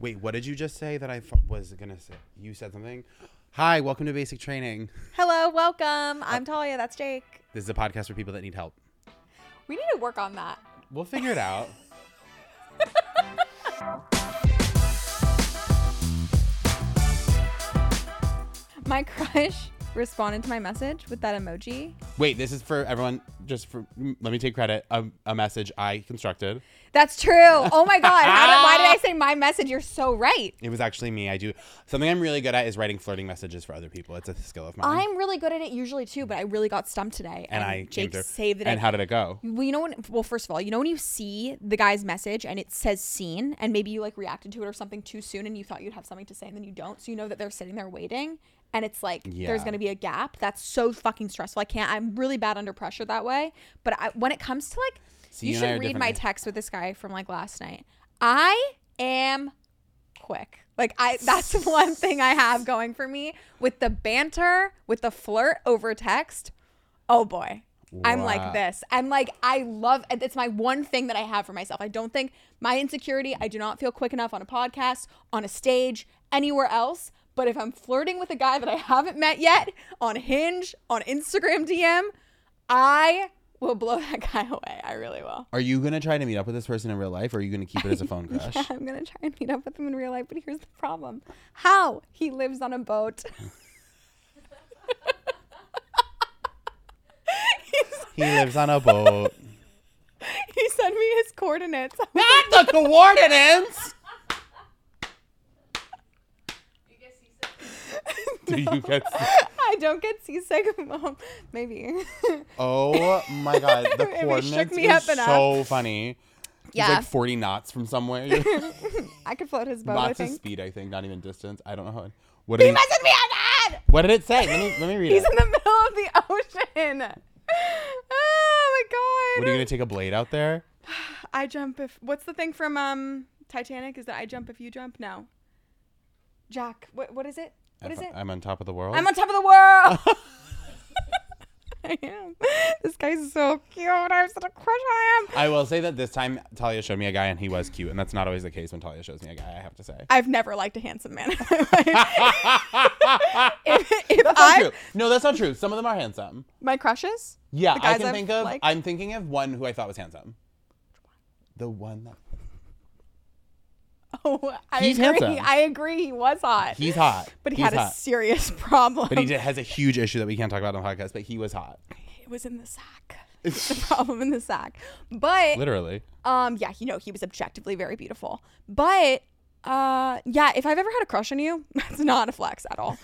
Wait, what did you just say that I f- was gonna say? You said something. Hi, welcome to Basic Training. Hello, welcome. Oh. I'm Talia. That's Jake. This is a podcast for people that need help. We need to work on that. We'll figure it out. My crush responded to my message with that emoji. Wait, this is for everyone. Just for let me take credit. A, a message I constructed. That's true. Oh my God. How did, why did I say my message? You're so right. It was actually me. I do something I'm really good at is writing flirting messages for other people. It's a skill of mine. I'm really good at it usually too, but I really got stumped today. and I came Jake saved the And how did it go? well, you know when? Well, first of all, you know when you see the guy's message and it says "seen" and maybe you like reacted to it or something too soon and you thought you'd have something to say and then you don't, so you know that they're sitting there waiting and it's like there's gonna be a gap. That's so fucking stressful. I can't. I'm really bad under pressure that way. But I, when it comes to like, See, you you should read my text with this guy from like last night. I am quick. Like I that's one thing I have going for me with the banter, with the flirt over text. Oh boy. I'm like this. I'm like I love it's my one thing that I have for myself. I don't think my insecurity, I do not feel quick enough on a podcast, on a stage, anywhere else. But if I'm flirting with a guy that I haven't met yet on Hinge, on Instagram DM, I will blow that guy away. I really will. Are you gonna try to meet up with this person in real life, or are you gonna keep it as a phone crush? Yeah, I'm gonna try and meet up with him in real life, but here's the problem. How? He lives on a boat. He lives on a boat. he sent me his coordinates. Not the coordinates. Do you get? I don't get seasick. Mom. Maybe. Oh my god, the coordinates me is up so funny. Yeah. like 40 knots from somewhere. I could float his boat. I knots is think. speed, I think, not even distance. I don't know how. What did He messaged me. What did it say? Let me let me read it. He's it. in the middle of the ocean. Oh my god. What are you gonna take a blade out there? I jump if. What's the thing from um Titanic? Is that I jump if you jump? No. Jack. What what is it? What is it? I'm on top of the world. I'm on top of the world. I am. This guy's so cute. I have such a crush on him. I will say that this time Talia showed me a guy and he was cute, and that's not always the case when Talia shows me a guy. I have to say. I've never liked a handsome man. if if That's not true. No, that's not true. Some of them are handsome. my crushes, Yeah, I can I've think of. liked? I'm thinking of one who I thought was handsome. The one that I He's agree. handsome. I agree. He was hot, he's hot, but he He's had a serious problem. But he did, has a huge issue that we can't talk about on the podcast. But he was hot, It was in the sack. the problem in the sack. But literally. um, yeah, you know, he was objectively very beautiful. But uh, yeah, if I've ever had a crush on you, that's not a flex at all.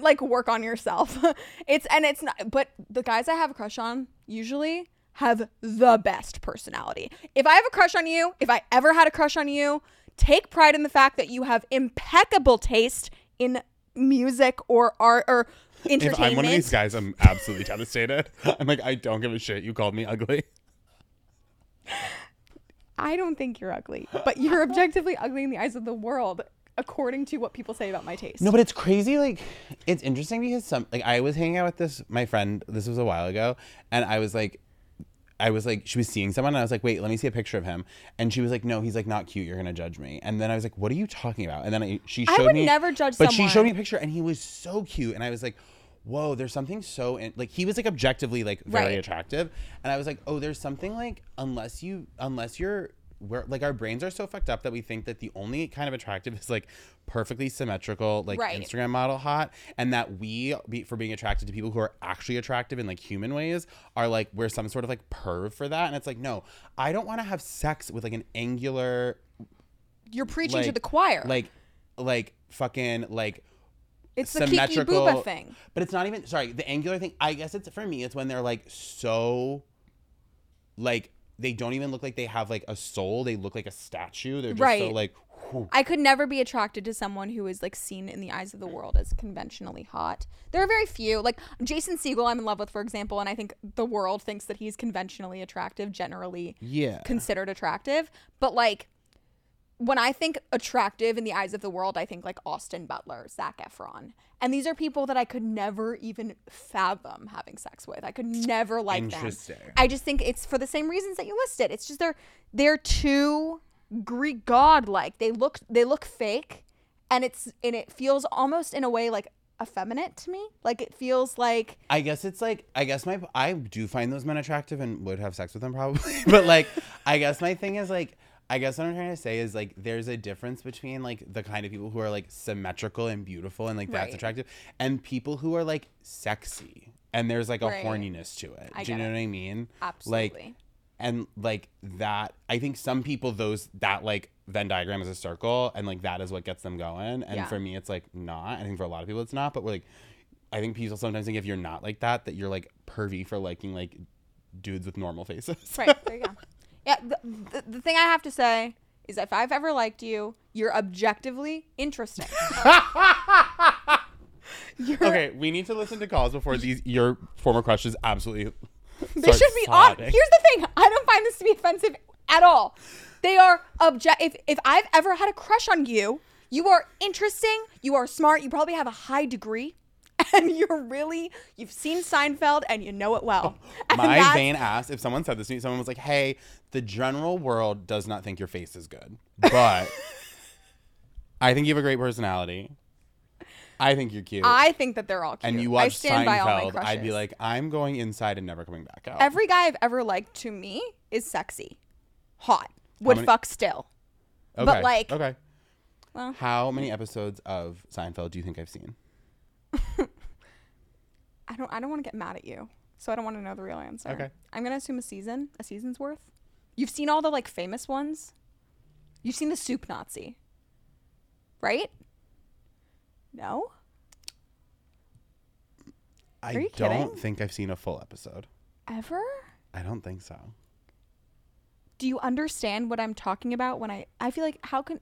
like work on yourself. It's and it's not. But the guys I have a crush on usually have the best personality. If I have a crush on you, if I ever had a crush on you, take pride in the fact that you have impeccable taste in music or art or entertainment. If I'm one of these guys, I'm absolutely devastated. I'm like, I don't give a shit. You called me ugly. I don't think you're ugly, but you're objectively ugly in the eyes of the world, according to what people say about my taste. No, but it's crazy. Like, it's interesting because some, like, I was hanging out with this, my friend, this was a while ago, and I was like, I was like, she was seeing someone, and I was like, wait, let me see a picture of him. And she was like, no, he's like not cute. You're gonna judge me. And then I was like, what are you talking about? And then I, she I showed would me, never judge but she showed me a picture, and he was so cute, and I was like. Whoa, there's something so in, like he was like objectively like very Right. attractive, and I was like, oh, there's something like unless you unless you're we're like our brains are so fucked up that we think that the only kind of attractive is like perfectly symmetrical like Right. Instagram model hot, and that we be, for being attracted to people who are actually attractive in like human ways are like we're some sort of like perv for that, and it's like no, I don't want to have sex with like an angular you're preaching to the choir. like like fucking like it's the Kiki symmetrical Bouba thing. But it's not even sorry, the angular thing, I guess it's for me, it's when they're like so like they don't even look like they have like a soul. They look like a statue. They're just so Right. like I could never be attracted to someone who is like seen in the eyes of the world as conventionally hot. There are very few, like Jason Segel, I'm in love with, for example, and I think the world thinks that he's conventionally attractive, generally Yeah. considered attractive. But like, when I think attractive in the eyes of the world, I think like Austin Butler, Zac Efron. And these are people that I could never even fathom having sex with. I could never like them. Interesting. I just think it's for the same reasons that you listed. It's just they're they're too Greek god like. They look they look fake and it's and it feels almost in a way like effeminate to me. Like it feels like I guess it's like I guess my I do find those men attractive and would have sex with them probably. but like I guess my thing is like I guess what I'm trying to say is like there's a difference between like the kind of people who are like symmetrical and beautiful and like that's Right. attractive and people who are like sexy and there's like a Right. horniness to it. I do you know it. what I mean? absolutely. Like and like that I think some people those that like Venn diagram is a circle and like that is what gets them going. And Yeah. for me it's like not. I think for a lot of people it's not, but we're like I think people sometimes think if you're not like that, that you're like pervy for liking like dudes with normal faces. Right, there you go. Yeah, the, the, the thing I have to say is if I've ever liked you, you're objectively interesting. you're, okay, we need to listen to calls before these your former crushes absolutely. They should be on. Here's the thing I don't find this to be offensive at all. They are object. If, if I've ever had a crush on you, you are interesting, you are smart, you probably have a high degree. And you're really, you've seen Seinfeld and you know it well. And My vain ass. If someone said this to me, someone was like, "Hey, the general world does not think your face is good, but I think you have a great personality. I think you're cute." I think that they're all cute. and you I watch stand by all my Seinfeld, I'd be like, "I'm going inside and never coming back out." every guy I've ever liked to me is sexy, hot, would many- fuck still. okay. but, like- okay. Well. How many episodes of Seinfeld do you think I've seen? I don't. I don't want to get mad at you, so I don't want to know the real answer. Okay. I'm gonna assume a season, a season's worth. You've seen all the like famous ones. You've seen the Soup Nazi, right? No. I you don't kidding? think I've seen a full episode. Ever? I don't think so. Do you understand what I'm talking about when I? I feel like how can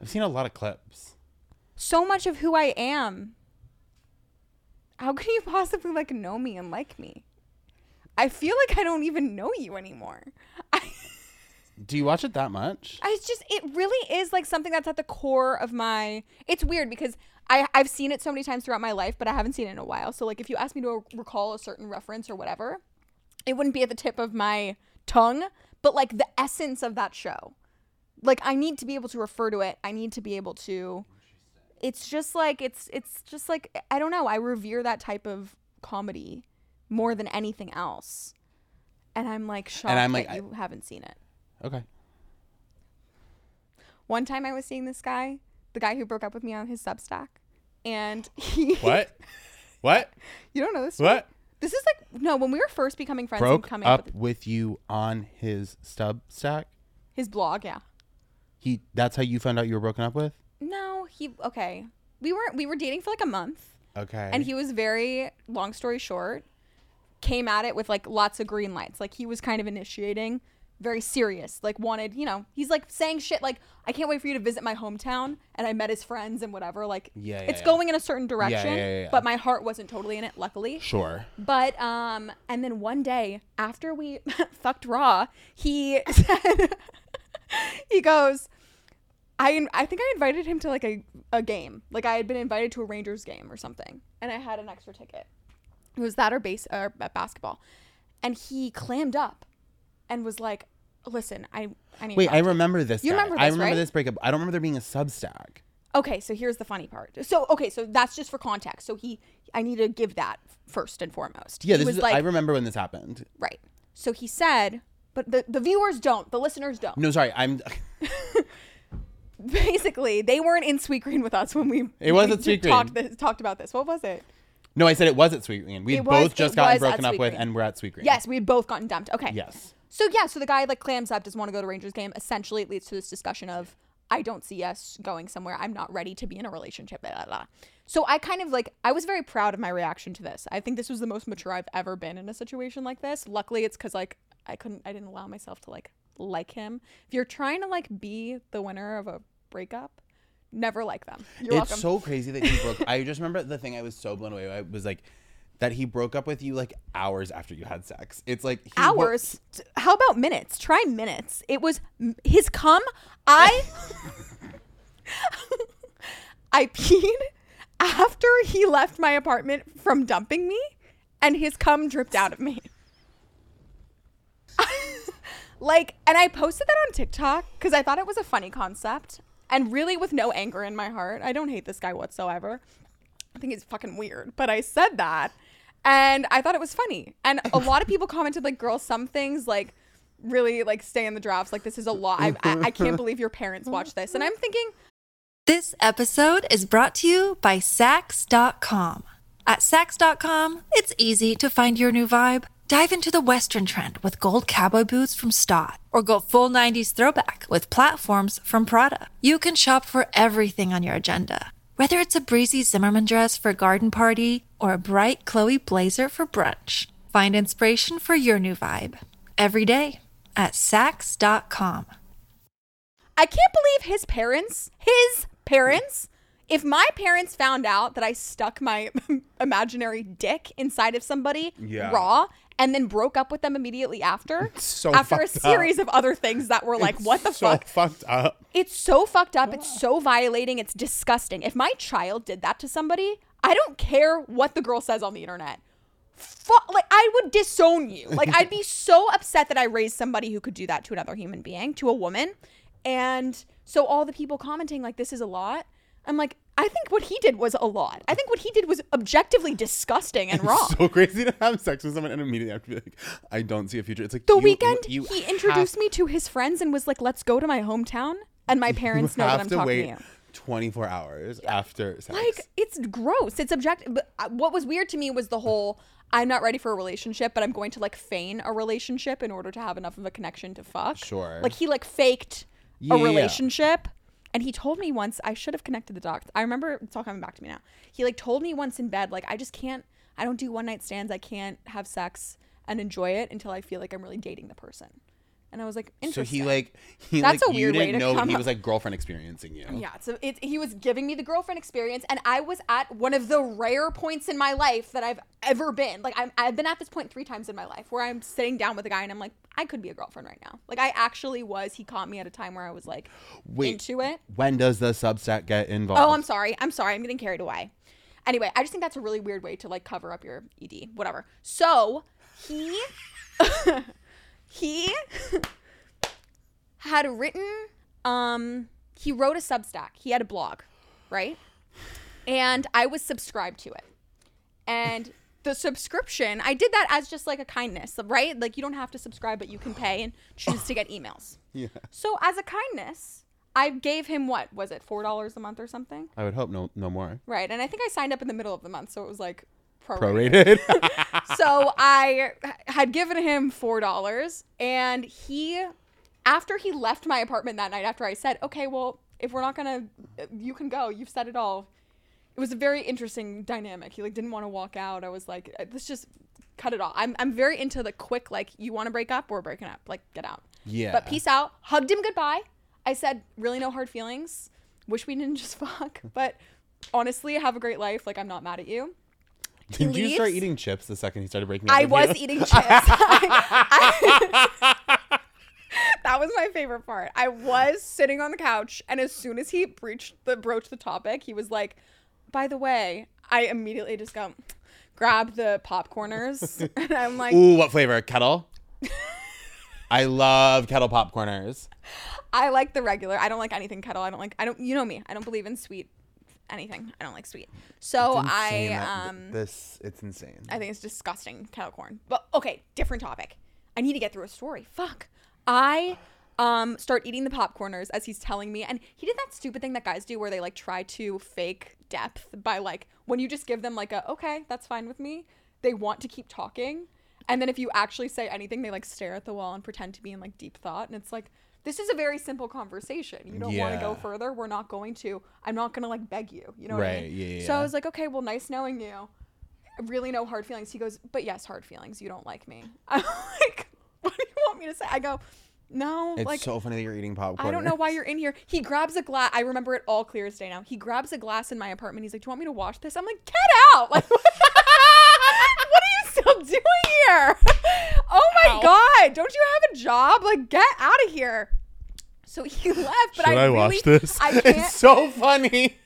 I've seen a lot of clips. So much of who I am. How can you possibly like know me and like me? I feel like I don't even know you anymore. I, Do you watch it that much? I just it really is like something that's at the core of my. It's weird because I I've seen it so many times throughout my life, but I haven't seen it in a while. So like if you ask me to recall a certain reference or whatever, it wouldn't be at the tip of my tongue, but like the essence of that show. Like I need to be able to refer to it. I need to be able to it's just like it's it's just like I don't know, I revere that type of comedy more than anything else. And I'm like shocked I'm like, that I- you haven't seen it. Okay. One time I was seeing this guy, the guy who broke up with me on his Substack, and he What? what? you don't know this story? What? This is like no, when we were first becoming friends and Broke coming up up with with you on his stub stack? his blog, yeah. He that's how you found out you were broken up with? No, he okay. We weren't we were dating for like a month, Okay. and he was very long story short, came at it with like lots of green lights. Like he was kind of initiating, very serious. Like wanted, you know, he's like saying shit like, "I can't wait for you to visit my hometown," and I met his friends and whatever. Like, Yeah, yeah, it's yeah. going in a certain direction, yeah, yeah. but my heart wasn't totally in it. Luckily, Sure. But um, and then one day after we fucked raw, he said, he goes, I I think I invited him to like a a game, like I had been invited to a Rangers game or something, and I had an extra ticket. It was that or base or uh, basketball, and he clammed up, and was like, "Listen, I I need." Wait, I remember this. You guy. remember I remember right? this breakup. I don't remember there being a Substack. Okay, so here's the funny part. So okay, so that's just for context. So he, I need to give that first and foremost. Yeah, he this was is. like, I remember when this happened. Right. So he said, but the, the viewers don't, the listeners don't. No, sorry. I'm. Basically, they weren't in Sweetgreen with us when we It was we at Sweet talked, Green. this, talked about this. What was it? No, I said it was at Sweetgreen. We It was- both just it gotten was at broken up Sweet with, Green. and we're at Sweetgreen. Yes, we had both gotten dumped. Okay. Yes. So yeah, so the guy like clams up, doesn't want to go to Rangers game. Essentially, it leads to this discussion of I don't see us going somewhere. I'm not ready to be in a relationship. Blah, blah, blah. So I kind of like I was very proud of my reaction to this. I think this was the most mature I've ever been in a situation like this. Luckily, it's because like I couldn't, I didn't allow myself to like like him. If you're trying to like be the winner of a breakup, never like them. You're it's welcome. so crazy that he broke. I just remember the thing I was so blown away by was like that he broke up with you like hours after you had sex. It's like he wo- hours. How about minutes? Try minutes. It was his cum. I I peed after he left my apartment from dumping me, and his cum dripped out of me. Like, and I posted that on TikTok because I thought it was a funny concept, and really with no anger in my heart. I don't hate this guy whatsoever. I think he's fucking weird, but I said that and I thought it was funny. And a lot of people commented like, "Girl, some things like really like stay in the drafts. Like this is a lot. I, I, I can't believe your parents watch this." And I'm thinking, This episode is brought to you by Saks.com. At Saks.com, it's easy to find your new vibe. Dive into the Western trend with gold cowboy boots from Staud, or go full 90s throwback with platforms from Prada. You can shop for everything on your agenda, whether it's a breezy Zimmermann dress for a garden party or a bright Chloe blazer for brunch. Find inspiration for your new vibe every day at Saks.com. I can't believe his parents, his parents. If my parents found out that I stuck my imaginary dick inside of somebody Yeah. raw and then broke up with them immediately after, so after a fucked up. series of other things that were like, It's what the so fuck? fucked up. It's so fucked up. It's so violating. It's disgusting. If my child did that to somebody, I don't care what the girl says on the internet. Fuck, like I would disown you. Like I'd be so upset that I raised somebody who could do that to another human being, to a woman. And so all the people commenting like this is a lot. I'm like, I think what he did was a lot. I think what he did was objectively disgusting and wrong. So crazy to have sex with someone and immediately have to be like, I don't see a future. It's like the you- weekend, you he have- introduced me to his friends and was like, "Let's go to my hometown." And my parents you know that I'm to talking wait to you. 24 hours after sex. Like it's gross. It's objective. But uh, what was weird to me was the whole I'm not ready for a relationship, but I'm going to like feign a relationship in order to have enough of a connection to fuck. Sure. Like he like faked Yeah, a relationship. And he told me once I should have connected the dots. I remember it's all coming back to me now. He like told me once in bed, like I just can't I don't do one night stands. I can't have sex and enjoy it until I feel like I'm really dating the person. And I was like, so interesting. he like he That's like a weird you way didn't to know come he up- was like girlfriend experiencing you. Yeah, so it, he was giving me the girlfriend experience, and I was at one of the rare points in my life that I've ever been. Like, I'm, I've been at this point three times in my life where I'm sitting down with a guy and I'm like, I could be a girlfriend right now. Like, I actually was. He caught me at a time where I was like Wait. into it. When does the Substack get involved? Oh, I'm sorry. I'm sorry. I'm getting carried away. Anyway, I just think that's a really weird way to like cover up your ED, whatever. So he he had written um he wrote a Substack. He had a blog, right? And I was subscribed to it. And the subscription, I did that as just like a kindness, right? Like you don't have to subscribe, but you can pay and choose to get emails. Yeah. So as a kindness, I gave him what was it, four dollars a month or something? I would hope no no more. Right, and I think I signed up in the middle of the month, so it was like prorated. Prorated. so I had given him four dollars, and he, after he left my apartment that night, after I said, "Okay, well, if we're not gonna, you can go. You've said it all." It was a very interesting dynamic. He like didn't want to walk out. I was like, uh, "Let's just cut it off." I'm I'm very into the quick like, you want to break up, we're breaking up. Like, get out. Yeah. But peace out. Hugged him goodbye. I said, really no hard feelings. Wish we didn't just fuck. But honestly, have a great life. Like I'm not mad at you. Did you start eating chips the second he started breaking up? I was you? eating chips. I- I- that was my favorite part. I was sitting on the couch, and as soon as he breached the broached the topic, he was like, "By the way," I immediately just go grab the popcorners, and I'm like, Ooh, what flavor? Kettle. I love kettle popcorners. I like the regular. I don't like anything kettle. I don't like. I don't. You know me. I don't believe in sweet anything. I don't like sweet. So I that- um. this it's insane. I think it's disgusting kettle corn. But okay, different topic. I need to get through a story. Fuck. I um start eating the popcorners as he's telling me and he did that stupid thing that guys do where they like try to fake depth by like when you just give them like a okay, that's fine with me. They want to keep talking. And then if you actually say anything, they like stare at the wall and pretend to be in like deep thought and it's like this is a very simple conversation. You don't want to go further. We're not going to. I'm not going to like beg you. You know what I Right, mean? yeah, yeah, So I was like, okay, well, nice knowing you really no hard feelings. He goes, but yes, hard feelings. You don't like me. I'm like, what do you want me to say? I go, No, It's like so funny that you're eating popcorn. I don't know why you're in here. He grabs a glass. I remember it all clear as day now. He grabs a glass in my apartment. He's like, "Do you want me to wash this?" I'm like, "Get out!" Like, what are you still doing here? Oh my god! Don't you have a job? Like, get out of here. So he left, but I, really, I can't. It's so funny.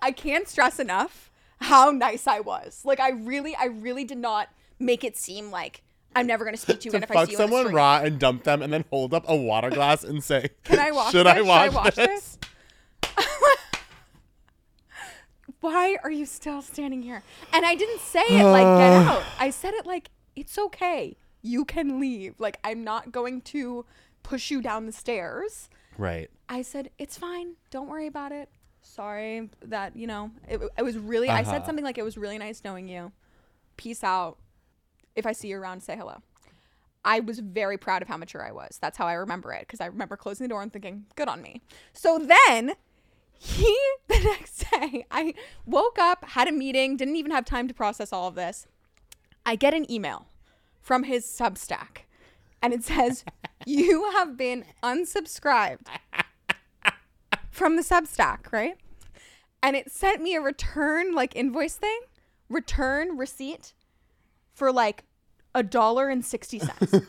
I can't stress enough how nice I was. Like, I really, I really did not make it seem like I'm never gonna speak to you to again if I fuck see you the someone raw and dump them and then hold up a water glass and say, Can I watch? Should this? I watch Should I wash this? this? Why are you still standing here? And I didn't say it like get out. I said it like it's okay. You can leave. Like I'm not going to push you down the stairs. Right. I said it's fine. Don't worry about it. Sorry that you know it, it was really. I said Uh-huh. something like it was really nice knowing you. Peace out. If I see you around, say hello. I was very proud of how mature I was. That's how I remember it because I remember closing the door and thinking, "Good on me." So then he the next day I woke up, had a meeting, didn't even have time to process all of this. I get an email from his Substack and it says, "You have been unsubscribed from the Substack, right?" And it sent me a return like invoice thing, return receipt for like a dollar and 60 cents.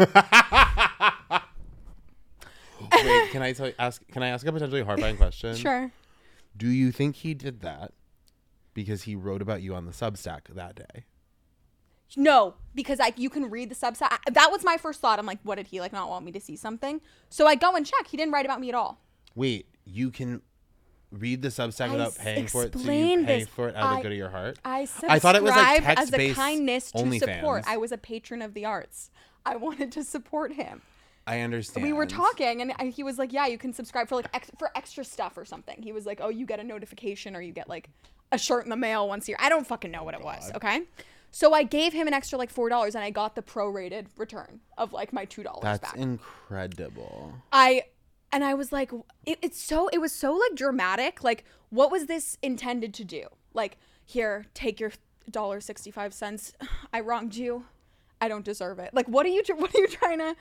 Wait, can I tell you, ask? Can I ask a potentially horrifying question? sure. Do you think he did that because he wrote about you on the Substack that day? No, because like you can read the Substack. I- That was my first thought. I'm like, what did he like not want me to see something? So I go and check. He didn't write about me at all. Wait, you can read the Substack I without paying for it, so you pay this. for it out of I- the good of your heart. I I thought it was like subscribed as a text-based kindness to OnlyFans. support. I was a patron of the arts. I wanted to support him. I understand. We were talking, and I, he was like, "Yeah, you can subscribe for like ex- for extra stuff or something." He was like, "Oh, you get a notification, or you get like a shirt in the mail once a year." I don't fucking know what it was. Okay, so I gave him an extra like four dollars, and I got the prorated return of like my two dollars That's back. incredible. I and I was like, it, it's so it was so like dramatic. Like, what was this intended to do? Like, here, take your dollar sixty five cents. I wronged you. I don't deserve it. Like, what are you? What are you trying to?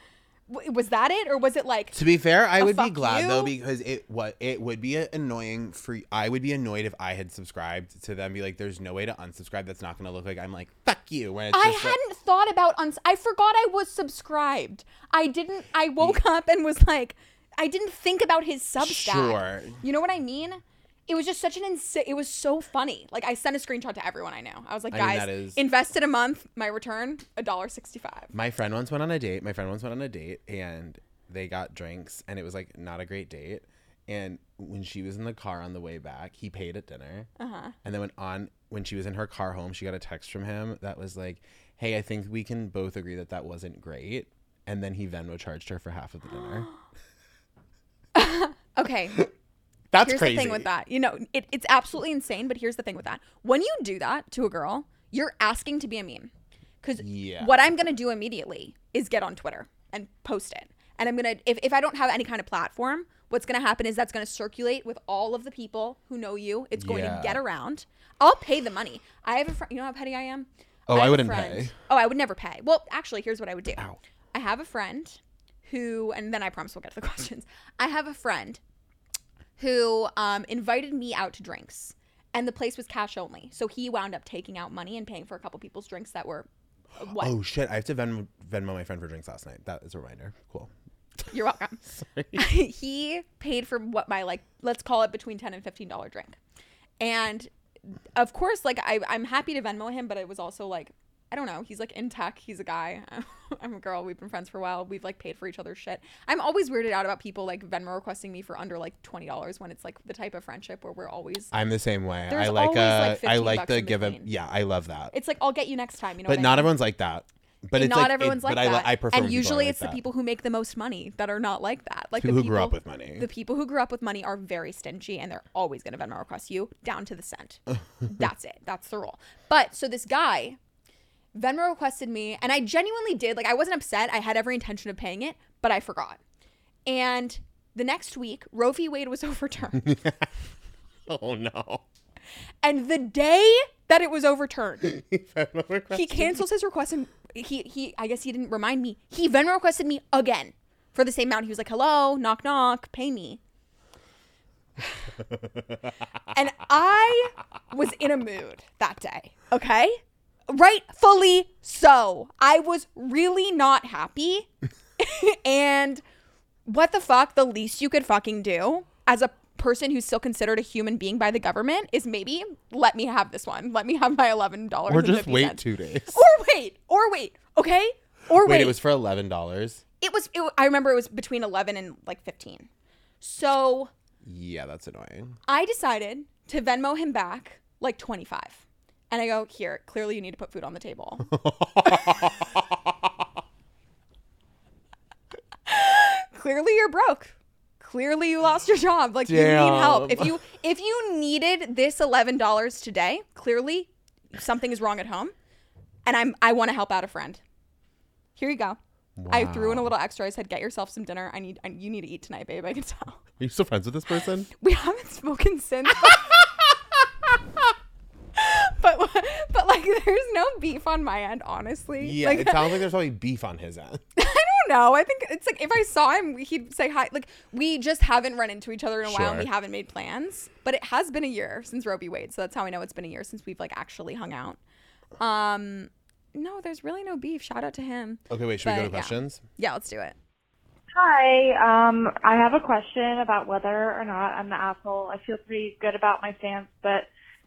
Was that it, or was it like? To be fair, I would be glad you? though because it what it would be annoying for I would be annoyed if I had subscribed to them. Be like, there's no way to unsubscribe. That's not going to look like I'm like fuck you. When it's I hadn't thought about uns. I forgot I was subscribed. I didn't. I woke up and was like, I didn't think about his Substack. Sure. You know what I mean? It was just such an insane. It was so funny. Like I sent a screenshot to everyone I know. I was like, I mean, guys, that is- invested a month. My return a dollar sixty five. My friend once went on a date. My friend once went on a date and they got drinks and it was like not a great date. And when she was in the car on the way back, he paid at dinner. Uh-huh. And then when on when she was in her car home, she got a text from him that was like, "Hey, I think we can both agree that that wasn't great." And then he Venmo charged her for half of the dinner. Okay, That's here's crazy. the thing with that. You know, it, it's absolutely insane. But here's the thing with that: when you do that to a girl, you're asking to be a meme. Because Yeah. what I'm gonna do immediately is get on Twitter and post it. And I'm gonna if, if I don't have any kind of platform, what's gonna happen is that's gonna circulate with all of the people who know you. It's going Yeah. to get around. I'll pay the money. I have a friend. You know how petty I am. Oh, I a wouldn't pay. Oh, I would never pay. Well, actually, here's what I would do. Ow. I have a friend who, and then I promise we'll get to the questions. I have a friend who um, invited me out to drinks, and the place was cash only. So he wound up taking out money and paying for a couple people's drinks that were uh, what? Oh shit! I have to Venmo, Venmo my friend for drinks last night. That is a reminder. Cool. You're welcome. he paid for what my like, let's call it between ten and fifteen dollar drink, and of course, like I, I'm happy to Venmo him, but it was also like. I don't know. He's like in tech. He's a guy. I'm a girl. We've been friends for a while. We've like paid for each other's shit. I'm always weirded out about people like Venmo requesting me for under like twenty dollars when it's like the type of friendship where we're always. I'm the same way. I like uh, like, I like the give a yeah. I love that. It's like I'll get you next time. You know. but what I not mean? everyone's like that. But And it's not like, everyone's it, like but that. I, I prefer and people usually like it's that. the people who make the most money that are not like that. Like People the who grew up with money. The people who grew up with money are very stingy, and they're always going to Venmo request you down to the cent. That's it. That's the rule. But so this guy Venmo requested me, and I genuinely did. Like I wasn't upset. I had every intention of paying it, but I forgot. And the next week, Roe v. Wade was overturned. oh no. and the day that it was overturned, he cancels his request and he he I guess he didn't remind me. He Venmo requested me again for the same amount. He was like, "Hello, knock knock, pay me." and I was in a mood that day. Okay, rightfully so. I was really not happy, and what the fuck? The least you could fucking do as a person who's still considered a human being by the government is maybe let me have this one. Let me have my eleven dollars. Or just wait two days. Or wait. Or wait. Okay. Or wait. Wait, it was for eleven dollars. It was. It, I remember it was between eleven and like fifteen. So Yeah, that's annoying. I decided to Venmo him back like twenty five, and I go here. Clearly, you need to put food on the table. clearly, you're broke. Clearly, you lost your job. Like you need help. If you if you needed this eleven dollars today, clearly something is wrong at home, and I'm I want to help out a friend. Here you go. I threw in a little extra. I said, "Get yourself some dinner. I need I, you need to eat tonight, babe. I can tell." Are you still friends with this person? We haven't spoken since. but but like there's no beef on my end, honestly. Yeah, Like it sounds like there's probably beef on his end. I don't know. I think it's like if I saw him, he'd say hi. Like we just haven't run into each other in a while and we haven't made plans. But it has been a year since Roe v. Wade, so that's how I know it's been a year since we've like actually hung out. Um no, there's really no beef. Shout out to him. Okay, wait, should we go to But, yeah. questions? Yeah, let's do it. Hi, um, I have a question about whether or not I'm the asshole. I feel pretty good about my stance, but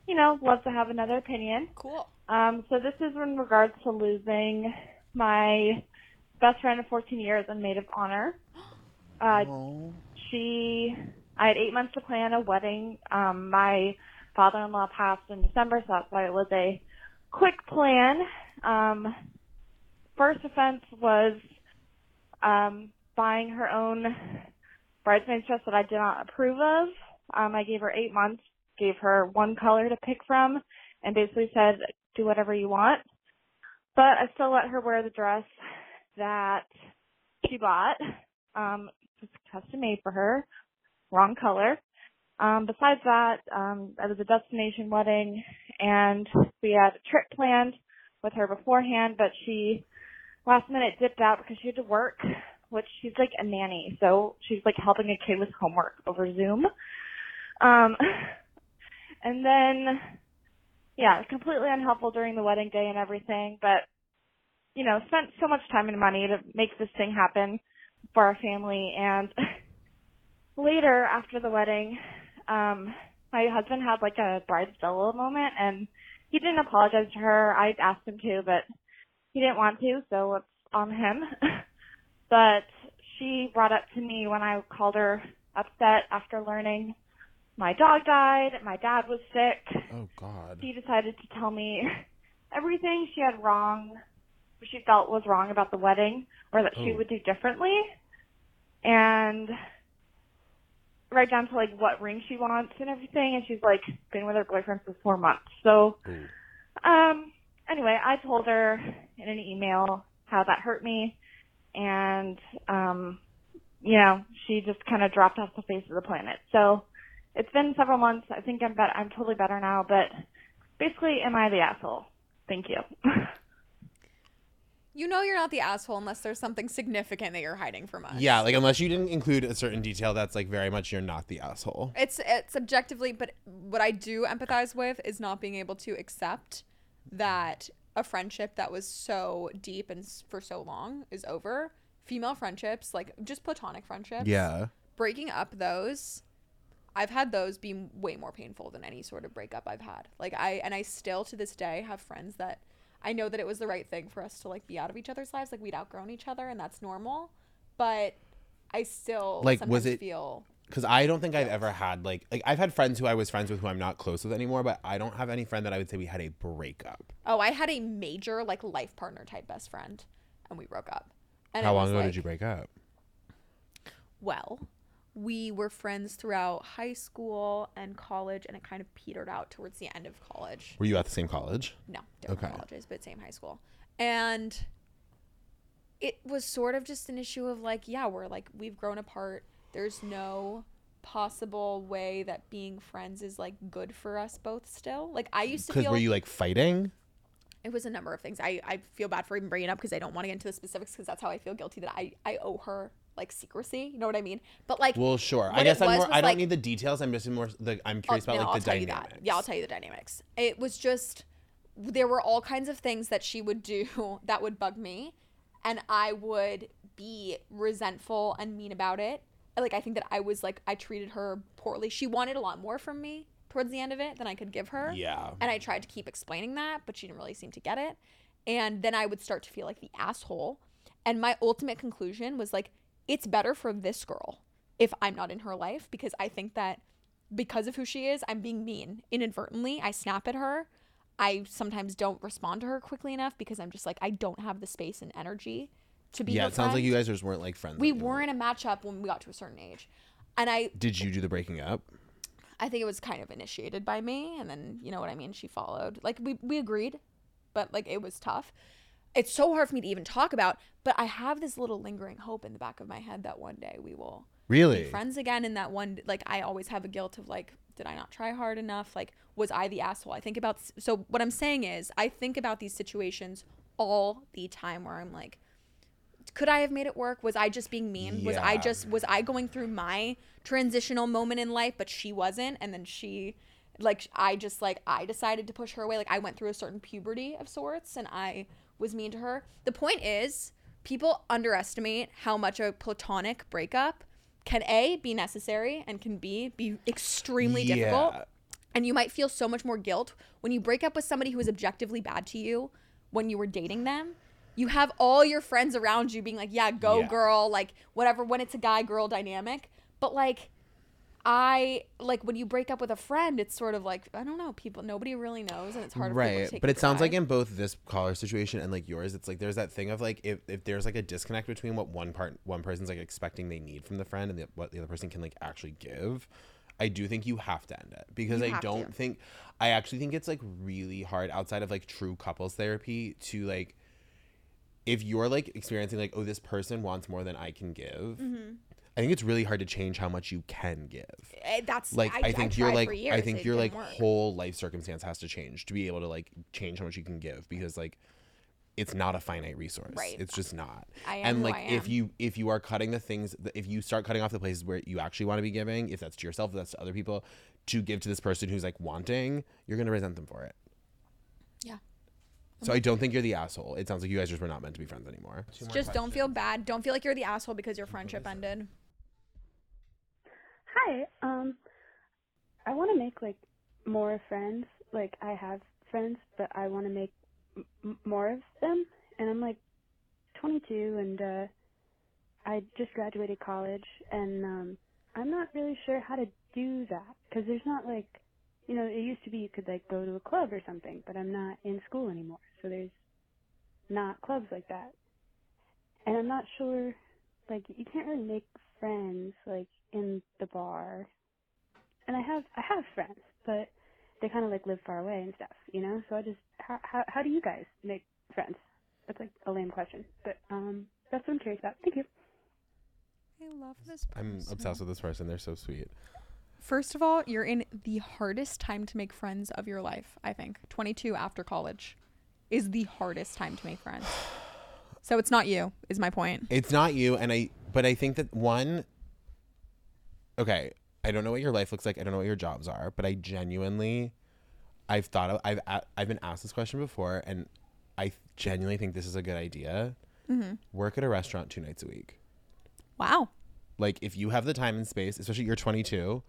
you know, love to have another opinion. Cool. Um, so this is in regards to losing my best friend of 14 years and maid of honor. Uh, she, I had eight months to plan a wedding. Um, my father-in-law passed in December, so that's why it was a quick plan. Um, first offense was um, buying her own bridesmaid's dress that I did not approve of. Um, I gave her eight months, gave her one color to pick from, and basically said, do whatever you want. But I still let her wear the dress that she bought. Um, custom made for her, wrong color. Um, besides that, um, it was a destination wedding, and we had a trip planned with her beforehand, but she last minute dipped out because she had to work, which she's like a nanny, so she's like helping a kid with homework over Zoom. Um, and then, yeah, completely unhelpful during the wedding day and everything, but you know, spent so much time and money to make this thing happen for our family. And later, after the wedding, um, my husband had like a bridezilla moment, and he didn't apologize to her. I asked him to, but he didn't want to, so it's on him. but she brought up to me when I called her upset after learning my dog died, my dad was sick. Oh God. She decided to tell me everything she had wrong, what she felt was wrong about the wedding, or that she Oh. would do differently. And right down to like what ring she wants and everything. And she's like been with her boyfriend for four months. So Ooh. um, anyway, I told her in an email how that hurt me, and um, you know, she just kind of dropped off the face of the planet. So it's been several months. I think I'm bet I'm totally better now, but basically, am I the asshole? Thank you. You know you're not the asshole unless there's something significant that you're hiding from us. Yeah, like unless you didn't include a certain detail, that's like very much you're not the asshole. It's it's objectively, but what I do empathize with is not being able to accept that a friendship that was so deep and for so long is over. Female friendships, like just platonic friendships, Yeah. breaking up those, I've had those be way more painful than any sort of breakup I've had. Like I and I still to this day have friends that I know that it was the right thing for us to like be out of each other's lives, like we'd outgrown each other, and that's normal. But I still Like, was it- feel Because I don't think I've ever had like like I've had friends who I was friends with who I'm not close with anymore, but I don't have any friend that I would say we had a breakup. Oh, I had a major like life partner type best friend, and we broke up. And How long ago like- did you break up? Well, we were friends throughout high school and college, and it kind of petered out towards the end of college. Were you at the same college? No, different Okay. colleges, but same high school. And it was sort of just an issue of like, yeah, we're like we've grown apart. There's no possible way that being friends is like good for us both still. Like I used to Because feel were you like fighting? it was a number of things. I, I feel bad for even bringing it up because I don't want to get into the specifics because that's how I feel guilty that I, I owe her like secrecy. You know what I mean? But like, Well, sure. I guess I'm more. I don't like- need the details. I'm just more. The, I'm Oh, curious about no, like I'll the you dynamics. Yeah, I'll tell you the dynamics. It was just there were all kinds of things that she would do that would bug me, and I would be resentful and mean about it. Like I think that I was like I treated her poorly. She wanted a lot more from me towards the end of it than I could give her. Yeah. And I tried to keep explaining that, but she didn't really seem to get it. And then I would start to feel like the asshole. And my ultimate conclusion was like, it's better for this girl if I'm not in her life because I think that because of who she is, I'm being mean inadvertently. I snap at her. I sometimes don't respond to her quickly enough because I'm just like, I don't have the space and energy to be Yeah, it sounds like you guys just weren't like friends. We anymore. weren't a matchup when we got to a certain age. And I Did you do the breaking up? I think it was kind of initiated by me and then you know what I mean she followed like we we agreed but like it was tough it's so hard for me to even talk about but I have this little lingering hope in the back of my head that one day we will Really? be friends again and that one like I always have a guilt of like did I not try hard enough like was I the asshole I think about so what I'm saying is I think about these situations all the time where I'm like could I have made it work? Was I just being mean? Was I just was I going through my transitional moment in life, but she wasn't, and then she like I just like I decided to push her away. Like I went through a certain puberty of sorts and I was mean to her. The point is, people underestimate how much a platonic breakup can A be necessary and can B be extremely difficult. And you might feel so much more guilt when you break up with somebody who is objectively bad to you when you were dating them. You have all your friends around you being like, yeah, go Yeah. girl, like whatever, when it's a guy girl dynamic. But like, I like when you break up with a friend, it's sort of like, I don't know, people, nobody really knows and it's hard for to right but it sounds like in both this caller situation and like yours it's like there's that thing of like if, if there's like a disconnect between what one part one person's like expecting they need from the friend and the, what the other person can like actually give i do think you have to end it. Because You i don't think i actually think it's like really hard outside of like true couples therapy to like if you're like experiencing like oh this person wants more than i can give Mm-hmm. I think it's really hard to change how much you can give Eh, that's like I, think you're like for I think your like work. whole life circumstance has to change to be able to like change how much you can give because like it's not a finite resource. Right. It's just not. I am and who like I if you if you are cutting the things if you start cutting off the places where you actually want to be giving, if that's to yourself, if that's to other people, to give to this person who's like wanting, you're gonna resent them for it. Yeah. So I don't think you're the asshole. It sounds like you guys just were not meant to be friends anymore. Just don't feel bad. Don't feel like you're the asshole because your friendship ended. Hi. Um, I want to make like more friends. Like I have friends, but I want to make m- more of them. And I'm like 22, and uh, I just graduated college, and um, I'm not really sure how to do that because there's not like, you know, it used to be you could like go to a club or something, but I'm not in school anymore, so there's not clubs like that. And I'm not sure, like you can't really make friends like in the bar. And I have I have friends, but they kind of like live far away and stuff, you know. So I just how how how do you guys make friends? That's like a lame question, but um that's what I'm curious about. Thank you. I love this I'm obsessed with this person. They're so sweet. First of all, you're in the hardest time to make friends of your life, I think. 22 after college is the hardest time to make friends. So it's not you, is my point. It's not you, and I. But I think that one. Okay, I don't know what your life looks like. I don't know what your jobs are, but I genuinely, I've thought of, I've I've been asked this question before, and I genuinely think this is a good idea. Mm-hmm. Work at a restaurant two nights a week. Wow. Like if you have the time and space, especially you're 22,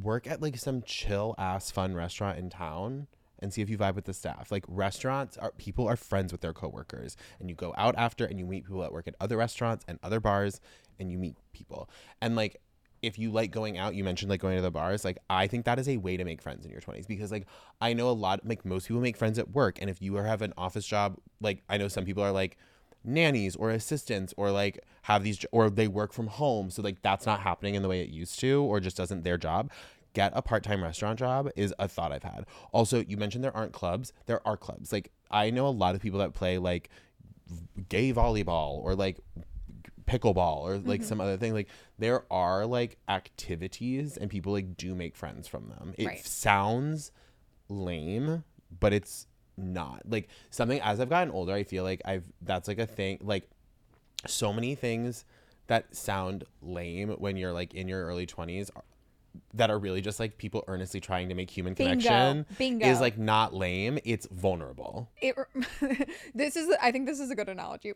work at like some chill ass fun restaurant in town and see if you vibe with the staff. Like restaurants are people are friends with their coworkers and you go out after and you meet people that work at other restaurants and other bars and you meet people. And like if you like going out, you mentioned like going to the bars, like I think that is a way to make friends in your 20s because like I know a lot like most people make friends at work and if you have an office job, like I know some people are like nannies or assistants or like have these or they work from home so like that's not happening in the way it used to or just doesn't their job. Get a part-time restaurant job is a thought i've had. Also you mentioned there aren't clubs. There are clubs. Like i know a lot of people that play like gay volleyball or like pickleball or like mm-hmm. some other thing like there are like activities and people like do make friends from them it Right. sounds lame but it's not like something as I've gotten older. I feel like I've that's like a thing. Like so many things that sound lame when you're like in your early twenties that are really just like people earnestly trying to make human connection Bingo. Bingo. is like not lame. It's vulnerable. it this is i think this is a good analogy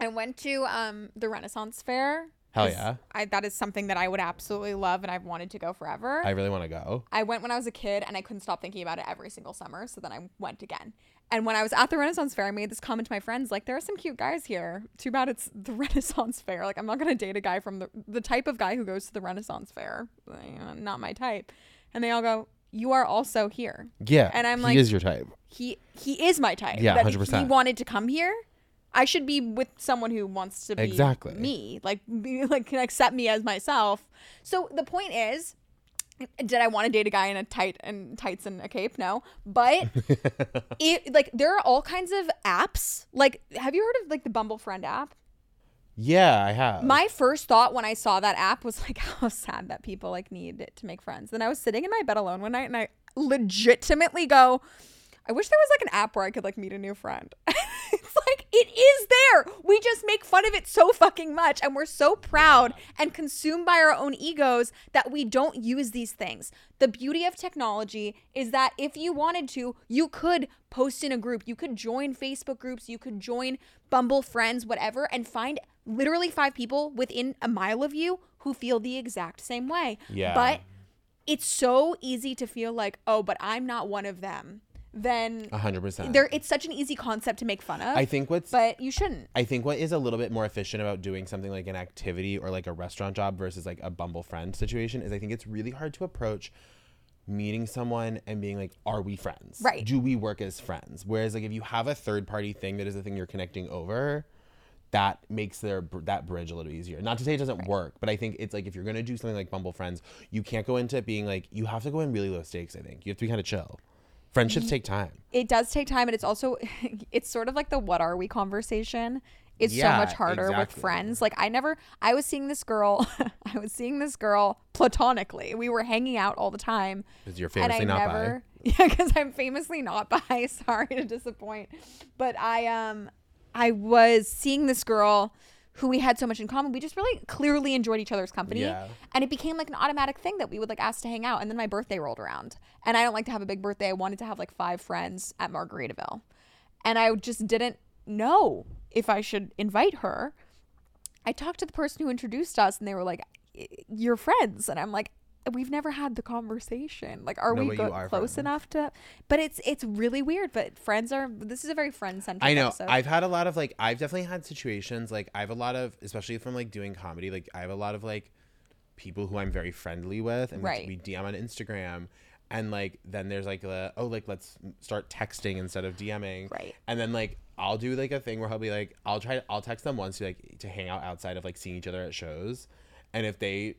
i went to um the renaissance fair Hell yeah. I, that is something that i would absolutely love and i've wanted to go forever I really want to go. I went when I was a kid and I couldn't stop thinking about it every single summer. So then I went again. And when I was at the Renaissance Fair, I made this comment to my friends like, there are some cute guys here. Too bad it's the Renaissance Fair. Like, I'm not going to date a guy from the, the type of guy who goes to the Renaissance Fair. Like, not my type. And they all go, You are also here. Yeah, And I'm he like- he is your type. He he is my type. Yeah, That if He 100%. He wanted to come here. I should be with someone who wants to be Exactly. me, like be, like can accept me as myself. So the point is, did I want to date a guy in a tight and tights and a cape? No, but it like there are all kinds of apps. Like, have you heard of like the Bumble Friend app? Yeah, I have. My first thought when I saw that app was like, how sad that people like need it to make friends. Then I was sitting in my bed alone one night and I legitimately go, I wish there was like an app where I could like meet a new friend. It's like it is there. We just make fun of it so fucking much and we're so proud and consumed by our own egos that we don't use these things. The beauty of technology is that if you wanted to, you could post in a group, you could join Facebook groups, you could join Bumble friends, whatever and find literally five people within a mile of you who feel the exact same way. Yeah. But it's so easy to feel like, oh, but I'm not one of them. Then hundred percent. there it's such an easy concept to make fun of. I think what's but you shouldn't. I think what is a little bit more efficient about doing something like an activity or like a restaurant job versus like a Bumble friend situation is I think it's really hard to approach meeting someone and being like, are we friends? Right. Do we work as friends? Whereas like if you have a third party thing that is the thing you're connecting over, that makes their that bridge a little easier. Not to say it doesn't work, but I think it's like if you're gonna do something like Bumble Friends, you can't go into it being like you have to go in really low stakes. I think you have to be kind of chill. Friendships take time. It does take time and it's also it's sort of like the what are we conversation. It's so much harder with friends. Like I never I was seeing this girl I was seeing this girl platonically. We were hanging out all the time. Because you're and I famously not bi. never Yeah, because I'm famously not bi. Sorry to disappoint. But I um I was seeing this girl who we had so much in common. We just really clearly enjoyed each other's company. Yeah. And it became like an automatic thing that we would like ask to hang out. And then my birthday rolled around. And I don't like to have a big birthday. I wanted to have like five friends at Margaritaville. And I just didn't know if I should invite her. I talked to the person who introduced us and they were like, You're friends. And I'm like, We've never had the conversation. Like, are No, we go- are close friends. enough to? But it's it's really weird. But friends are. This is a very friend centric. I know. Episode. I've had a lot of like I've definitely had situations like I have a lot of especially from like doing comedy, like I have a lot of like people who I'm very friendly with and we- Right. we, DM on Instagram and like then there's like the oh like let's start texting instead of DMing. Right. And then like I'll do like a thing where I'll be like I'll try I'll text them once to like to hang out outside of like seeing each other at shows. And if they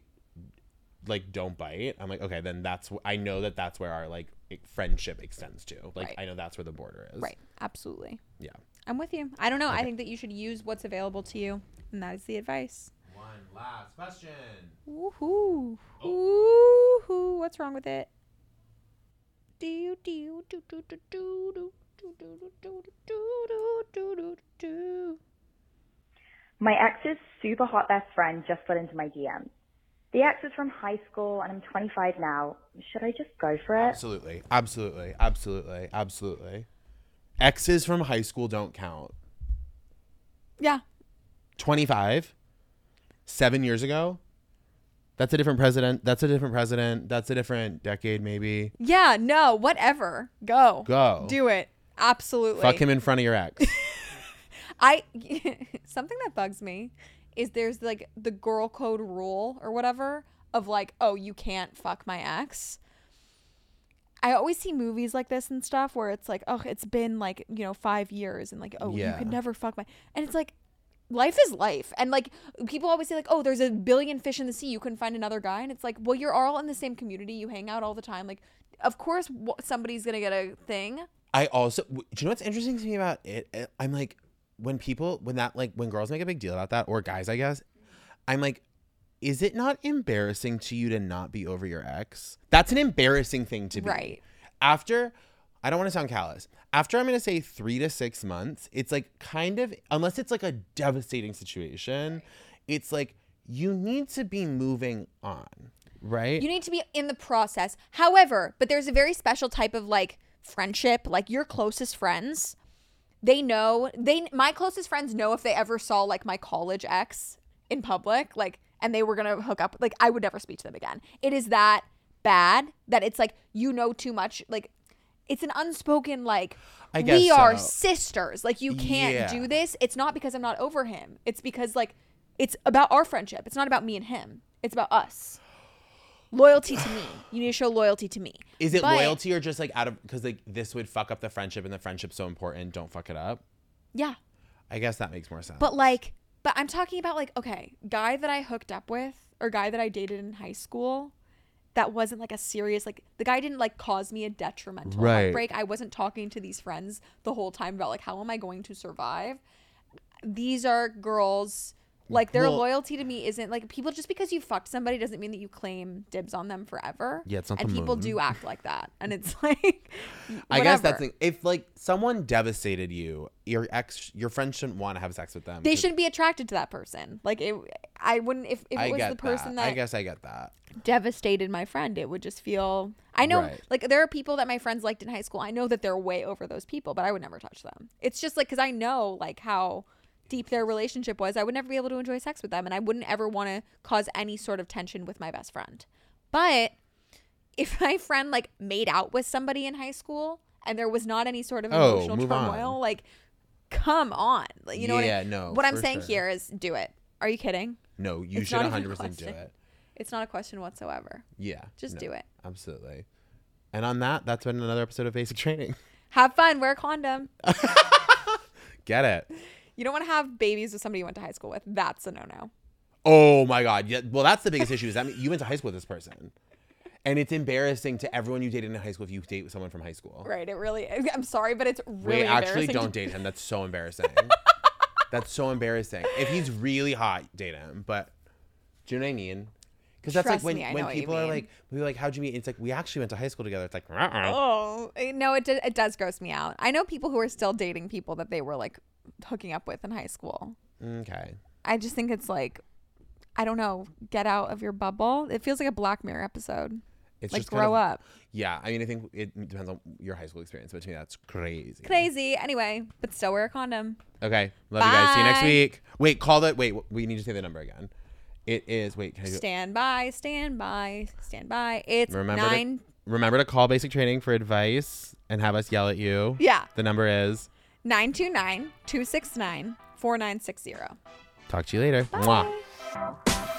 like don't bite, I'm like okay, then that's wh- I know that that's where our like e- friendship extends to. Like Right. I know that's where the border is. right. Absolutely. Yeah. I'm with you. I don't know. I think that you should use what's available to you, and that is the advice. One last question. Woohoo! Oh. Woohoo! What's wrong with it? Do do do do do do do do do do do do do do do. My ex's super hot best friend just got into my DMs. The ex is from high school and I'm 25 now. Should I just go for it? Absolutely. Absolutely. Absolutely. Absolutely. Exes from high school don't count. Yeah. 25, seven years ago. That's a different president. That's a different president. That's a different decade, maybe. Yeah. No. Whatever. Go. Go. Do it. Absolutely. Fuck him in front of your ex. I something that bugs me is there's like the girl code rule or whatever of like, oh, you can't fuck my ex. I always see movies like this and stuff where it's like, oh, it's been like, you know, five years and like, oh, you Yeah. could never fuck my and it's like life is life. And like people always say like, oh, there's a billion fish in the sea, you couldn't find another guy. And it's like, well, you're all in the same community, you hang out all the time. Like, of course somebody's gonna get a thing. I also, do you know what's interesting to me about it? I'm like, when people, when that, like, when girls make a big deal about that, or guys, I guess, I'm like, is it not embarrassing to you to not be over your ex? That's an embarrassing thing to be. Right. After I don't want to sound callous. After I'm gonna say three to six months, it's like kind of unless it's like a devastating situation, it's like you need to be moving on, right? You need to be in the process. However, but there's a very special type of like friendship, like your closest friends. They know they my closest friends know if they ever saw like my college ex in public, like and they were going to hook up, like I would never speak to them again. It is that bad that it's like you know too much, like it's an unspoken like I guess we are sisters. Like you can't Yeah. do this. It's not because I'm not over him. It's because like it's about our friendship. It's not about me and him. It's about us. Loyalty to me. You need to show loyalty to me. Is it But- loyalty or just like out of because like this would fuck up the friendship and the friendship's so important? Don't fuck it up. Yeah. I guess that makes more sense. But like, but I'm talking about like, okay, guy that I hooked up with or guy that I dated in high school that wasn't like a serious like the guy didn't like cause me a detrimental Right. heartbreak. I wasn't talking to these friends the whole time about like how am I going to survive. These are girls like their Well- loyalty to me isn't like people just because you fucked somebody doesn't mean that you claim dibs on them forever. Yeah, it's not and people moon. do act like that. And it's like I guess that's the, if like someone devastated you, your ex, your friend shouldn't want to have sex with them. They shouldn't be attracted to that person. Like it I wouldn't if, if it I was the person that. that I guess I get that. devastated my friend it would just feel i know Right. like there are people that my friends liked in high school i know that they're way over those people but i would never touch them it's just like because i know like how deep their relationship was i would never be able to enjoy sex with them and i wouldn't ever want to cause any sort of tension with my best friend but if my friend like made out with somebody in high school and there was not any sort of Oh, emotional move on. turmoil like come on like, you know what Yeah, I, no, what i'm saying sure. here is do it are you kidding No, you It's should not even a 100 percent do it. it's not a question whatsoever Yeah, Just no, do it. Absolutely. And on that, that's been another episode of Basic Training. have fun wear a condom Get it? You don't want to have babies with somebody you went to high school with. That's a no no. Oh my God. Yeah. Well, that's the biggest issue. Is that mean you went to high school with this person, and it's embarrassing to everyone you dated in high school if you date with someone from high school. Right. It really. I'm sorry, but it's really Wait, actually, don't date him. That's so embarrassing. that's so embarrassing. If he's really hot, date him. But do you know what I mean? Because that's Trust like when me, when people are like, we like, how'd you meet? It's like we actually went to high school together. It's like. Oh no, it it does gross me out. I know people who are still dating people that they were like hooking up with in high school. okay. I just think it's like, I don't know, get out of your bubble. It feels like a Black Mirror episode. It's like just kind grow of- up. Yeah, I mean, I think it depends on your high school experience, but to me, that's crazy. Crazy. Anyway, but still wear a condom. Okay, love you guys. See you next week. Wait, call the wait. We need to say the number again. It is wait. Can I do? Stand by. Stand by. Stand by. It's Remember nine. to remember to call basic training for advice and have us yell at you. Yeah. The number is. 929 269 4960. Talk to you later. Mwah.